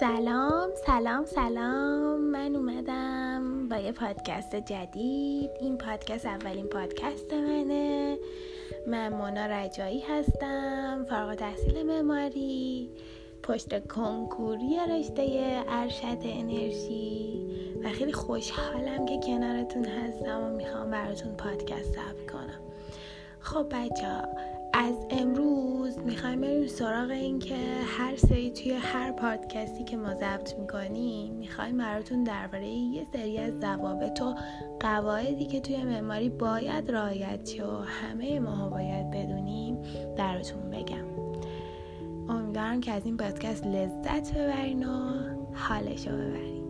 سلام سلام سلام. من اومدم با یه پادکست جدید. این پادکست اولین پادکست منه. من مونا رجایی هستم فارغ تحصیل معماری. پشت کنکوری رشته ارشد انرژی. و خیلی خوشحالم که کنارتون هستم و می‌خوام براتون پادکست ضبط کنم. خب بچه از امروز می‌خوایم بریم سراغ این که هر سری توی هر پادکستی که ما ضبط می‌کنیم می‌خوایم براتون درباره یه سری از ضوابط و قواعدی که توی معماری باید رعایت و همه ما باید بدونیم براتون بگم. امیدوارم که از این پادکست لذت ببرین و حالشو ببرین.